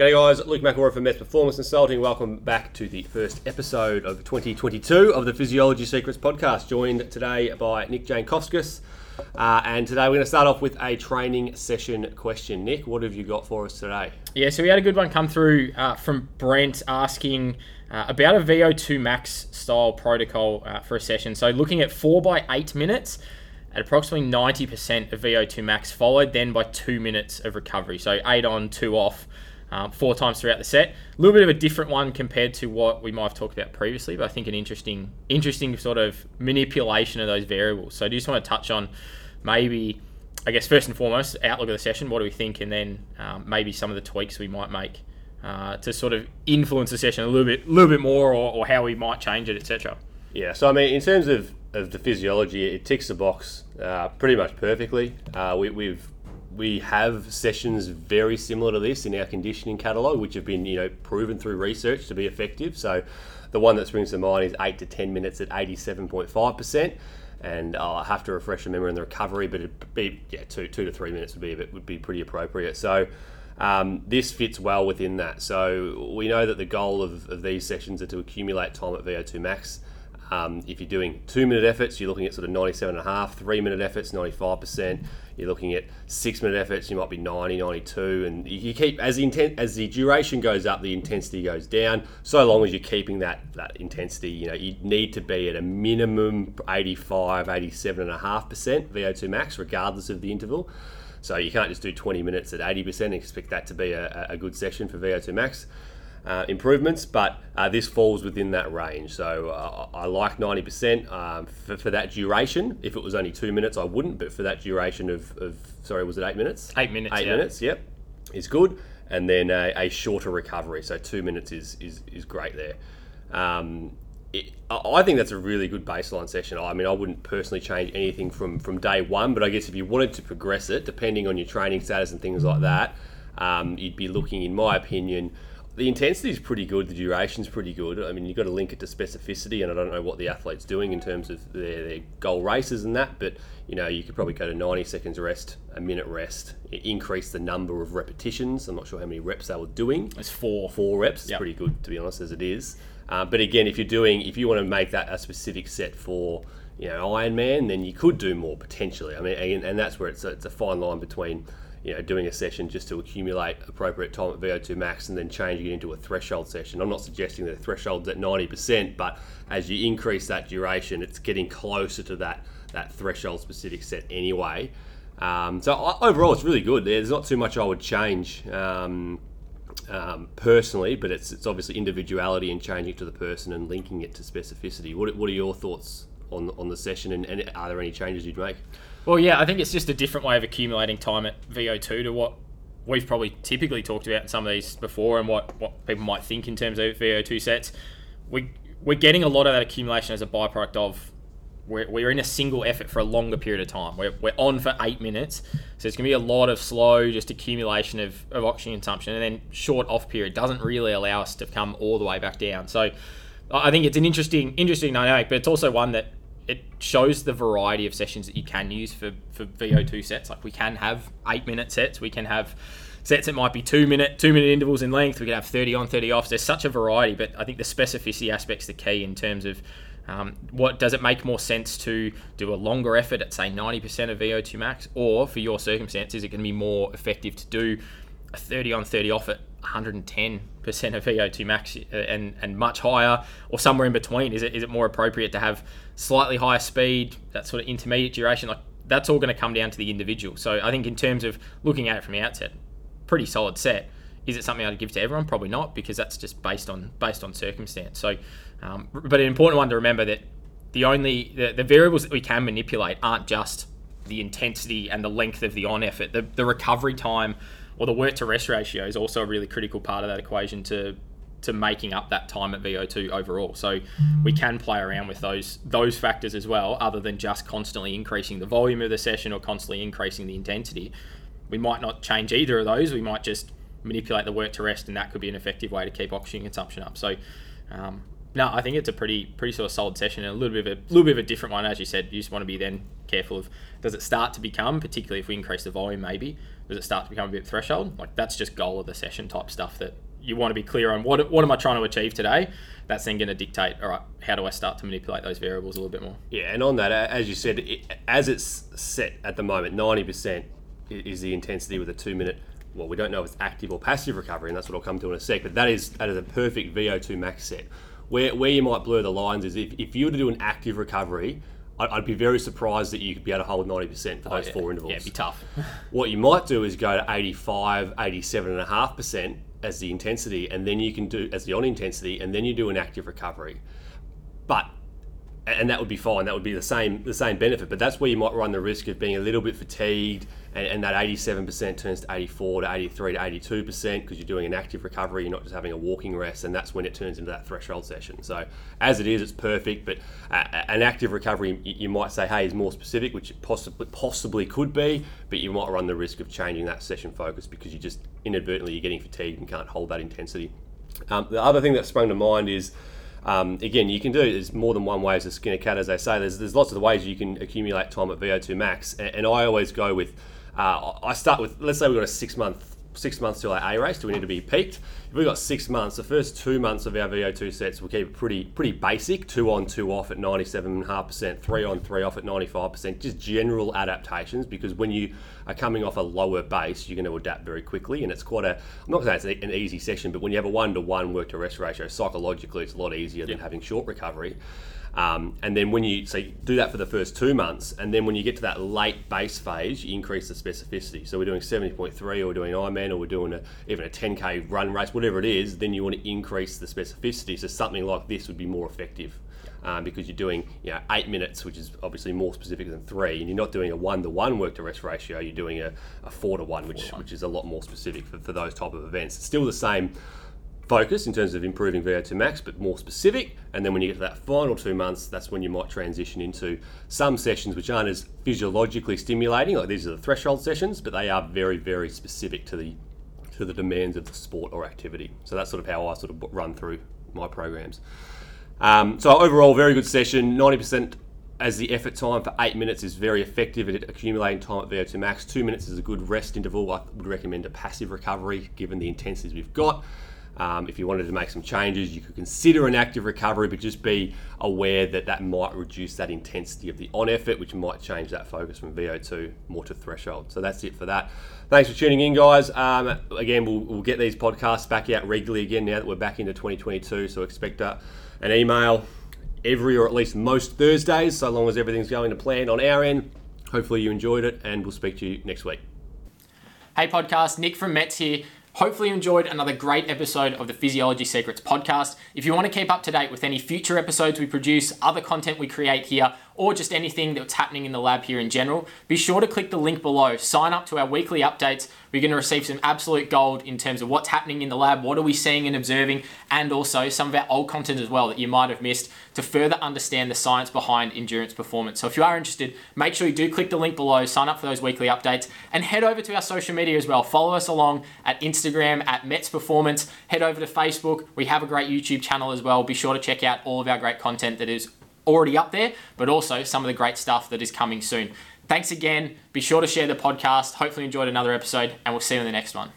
G'day guys, Luke McElroy from Mets Performance Consulting. Welcome back to the first episode of 2022 of the Physiology Secrets podcast. Joined today by Nick Jankowskis. Uh, and today we're going to start off with a training session question. Nick, what have you got for us today? Yeah, so we had a good one come through uh, from Brent asking uh, about a VO2 max style protocol uh, for a session. So looking at four by eight minutes at approximately 90% of VO2 max, followed then by two minutes of recovery. So eight on, two off um, four times throughout the set. A little bit of a different one compared to what we might have talked about previously, but I think an interesting, interesting sort of manipulation of those variables. So I just want to touch on maybe, I guess first and foremost, outlook of the session. What do we think, and then um, maybe some of the tweaks we might make uh, to sort of influence the session a little bit, a little bit more, or, or how we might change it, etc. Yeah, so I mean, in terms of, of the physiology, it ticks the box uh, pretty much perfectly. Uh, we, we've we have sessions very similar to this in our conditioning catalogue, which have been you know proven through research to be effective. So the one that springs to mind is eight to ten minutes at eighty-seven point five percent. And I'll have to refresh the memory in the recovery, but it'd be yeah two two to three minutes would be would be pretty appropriate. So um, this fits well within that. So we know that the goal of, of these sessions are to accumulate time at VO2 max. Um, if you're doing two minute efforts, you're looking at sort of 97.5, three minute efforts, 95%. You're looking at six minute efforts, you might be 90, 92. And you keep, as the, as the duration goes up, the intensity goes down. So long as you're keeping that, that intensity, you know, you need to be at a minimum 85, 87.5% VO2 max, regardless of the interval. So you can't just do 20 minutes at 80% and expect that to be a, a good session for VO2 max uh, improvements, but uh, this falls within that range. So uh, I like 90% um, for, for, that duration. If it was only two minutes, I wouldn't, but for that duration of, of sorry, was it eight minutes? Eight minutes. Eight yeah. minutes, yep, is good. And then a, a, shorter recovery, so two minutes is, is, is great there. Um, it, I think that's a really good baseline session. I mean, I wouldn't personally change anything from, from day one, but I guess if you wanted to progress it, depending on your training status and things like that, um, you'd be looking, in my opinion, the intensity is pretty good. The duration's pretty good. I mean, you've got to link it to specificity, and I don't know what the athlete's doing in terms of their, their goal races and that, but you know, you could probably go to 90 seconds rest, a minute rest, increase the number of repetitions. I'm not sure how many reps they were doing. It's four. Four reps. It's Yep. pretty good, to be honest, as it is. Uh, but again, if you're doing, if you want to make that a specific set for, you know, Ironman, then you could do more potentially. I mean, and, and that's where it's a, it's a fine line between you know, doing a session just to accumulate appropriate time at VO2 max and then changing it into a threshold session. I'm not suggesting that the threshold's at 90%, but as you increase that duration, it's getting closer to that that threshold specific set anyway. Um, so overall, it's really good. There's not too much I would change um, um, personally, but it's it's obviously individuality and changing it to the person and linking it to specificity. What, what are your thoughts on on the session, and, and are there any changes you'd make? Well, yeah, I think it's just a different way of accumulating time at VO2 to what we've probably typically talked about in some of these before and what, what people might think in terms of VO2 sets. We, we're getting a lot of that accumulation as a byproduct of we're, we're in a single effort for a longer period of time. We're, we're on for eight minutes. So it's going to be a lot of slow, just accumulation of, of oxygen consumption. And then short off period doesn't really allow us to come all the way back down. So I think it's an interesting, interesting dynamic, but it's also one that it shows the variety of sessions that you can use for, for VO2 sets. Like we can have eight minute sets, we can have sets that might be two minute two minute intervals in length. We can have 30 on, 30 off. There's such a variety, but I think the specificity aspect's the key in terms of um, what does it make more sense to do a longer effort at say 90% of VO2 max, or for your circumstances, it to be more effective to do a 30 on, 30 off at 110% of VO2 max uh, and, and much higher, or somewhere in between? Is it is it more appropriate to have slightly higher speed, that sort of intermediate duration? Like that's all going to come down to the individual. So I think in terms of looking at it from the outset, pretty solid set. Is it something I'd give to everyone? Probably not, because that's just based on based on circumstance. So, um, but an important one to remember that the only the, the variables that we can manipulate aren't just the intensity and the length of the on effort. The, the recovery time or the work to rest ratio is also a really critical part of that equation to to making up that time at VO2 overall. So we can play around with those those factors as well, other than just constantly increasing the volume of the session or constantly increasing the intensity. We might not change either of those. We might just manipulate the work to rest, and that could be an effective way to keep oxygen consumption up. So. Um, no, I think it's a pretty pretty sort of solid session and a little bit of a little bit of a different one, as you said. You just want to be then careful of does it start to become, particularly if we increase the volume, maybe does it start to become a bit threshold? Like that's just goal of the session type stuff that you want to be clear on. What what am I trying to achieve today? That's then going to dictate. All right, how do I start to manipulate those variables a little bit more? Yeah, and on that, as you said, it, as it's set at the moment, ninety percent is the intensity with a two minute. Well, we don't know if it's active or passive recovery, and that's what I'll come to in a sec. But that is that is a perfect VO2 max set. Where, where you might blur the lines is if, if you were to do an active recovery, I'd be very surprised that you could be able to hold 90% for those oh, yeah. four intervals. Yeah, it'd be tough. what you might do is go to 85, 87.5% as the intensity, and then you can do as the on intensity, and then you do an active recovery. And that would be fine. That would be the same the same benefit. But that's where you might run the risk of being a little bit fatigued, and, and that 87% turns to 84 to 83 to 82% because you're doing an active recovery. You're not just having a walking rest, and that's when it turns into that threshold session. So as it is, it's perfect. But uh, an active recovery, you might say, hey, is more specific, which it possibly possibly could be. But you might run the risk of changing that session focus because you just inadvertently you're getting fatigued and can't hold that intensity. Um, the other thing that sprung to mind is um, again, you can do it. There's more than one way to skin a cat, as they say. There's, there's lots of ways you can accumulate time at VO2 max, and, and I always go with. Uh, I start with let's say we've got a six month six months to our A race. Do we need to be peaked? If we've got six months, the first two months of our VO2 sets, we'll keep it pretty pretty basic. Two on, two off at 97.5%, three on, three off at 95%. Just general adaptations because when you are coming off a lower base, you're going to adapt very quickly. And it's quite a, I'm not saying it's an easy session, but when you have a one to one work to rest ratio, psychologically, it's a lot easier than having short recovery. Um, and then when you so you do that for the first two months, and then when you get to that late base phase, you increase the specificity. So we're doing 70.3, or we're doing Ironman, or we're doing a, even a 10k run race, whatever it is. Then you want to increase the specificity. So something like this would be more effective. Um, because you're doing you know eight minutes, which is obviously more specific than three, and you're not doing a one to one work to rest ratio. You're doing a, a four to one, which which is a lot more specific for, for those type of events. It's still the same focus in terms of improving VO2 max, but more specific. And then when you get to that final two months, that's when you might transition into some sessions which aren't as physiologically stimulating. Like these are the threshold sessions, but they are very, very specific to the to the demands of the sport or activity. So that's sort of how I sort of run through my programs. Um, so overall, very good session. Ninety percent as the effort time for eight minutes is very effective at accumulating time at VO2 max. Two minutes is a good rest interval. I would recommend a passive recovery given the intensities we've got. Um, if you wanted to make some changes, you could consider an active recovery, but just be aware that that might reduce that intensity of the on effort, which might change that focus from VO2 more to threshold. So that's it for that. Thanks for tuning in, guys. Um, again, we'll, we'll, get these podcasts back out regularly again now that we're back into 2022. So expect uh, an email every or at least most Thursdays, so long as everything's going to plan on our end. Hopefully, you enjoyed it, and we'll speak to you next week. Hey, podcast, Nick from Mets here. Hopefully, you enjoyed another great episode of the Physiology Secrets podcast. If you want to keep up to date with any future episodes we produce, other content we create here, or just anything that's happening in the lab here in general, be sure to click the link below. Sign up to our weekly updates. We're going to receive some absolute gold in terms of what's happening in the lab, what are we seeing and observing, and also some of our old content as well that you might have missed to further understand the science behind endurance performance. So if you are interested, make sure you do click the link below, sign up for those weekly updates, and head over to our social media as well. Follow us along at Instagram at Mets Performance. Head over to Facebook. We have a great YouTube channel as well. Be sure to check out all of our great content that is already up there, but also some of the great stuff that is coming soon. Thanks again. Be sure to share the podcast. Hopefully, enjoyed another episode, and we'll see you in the next one.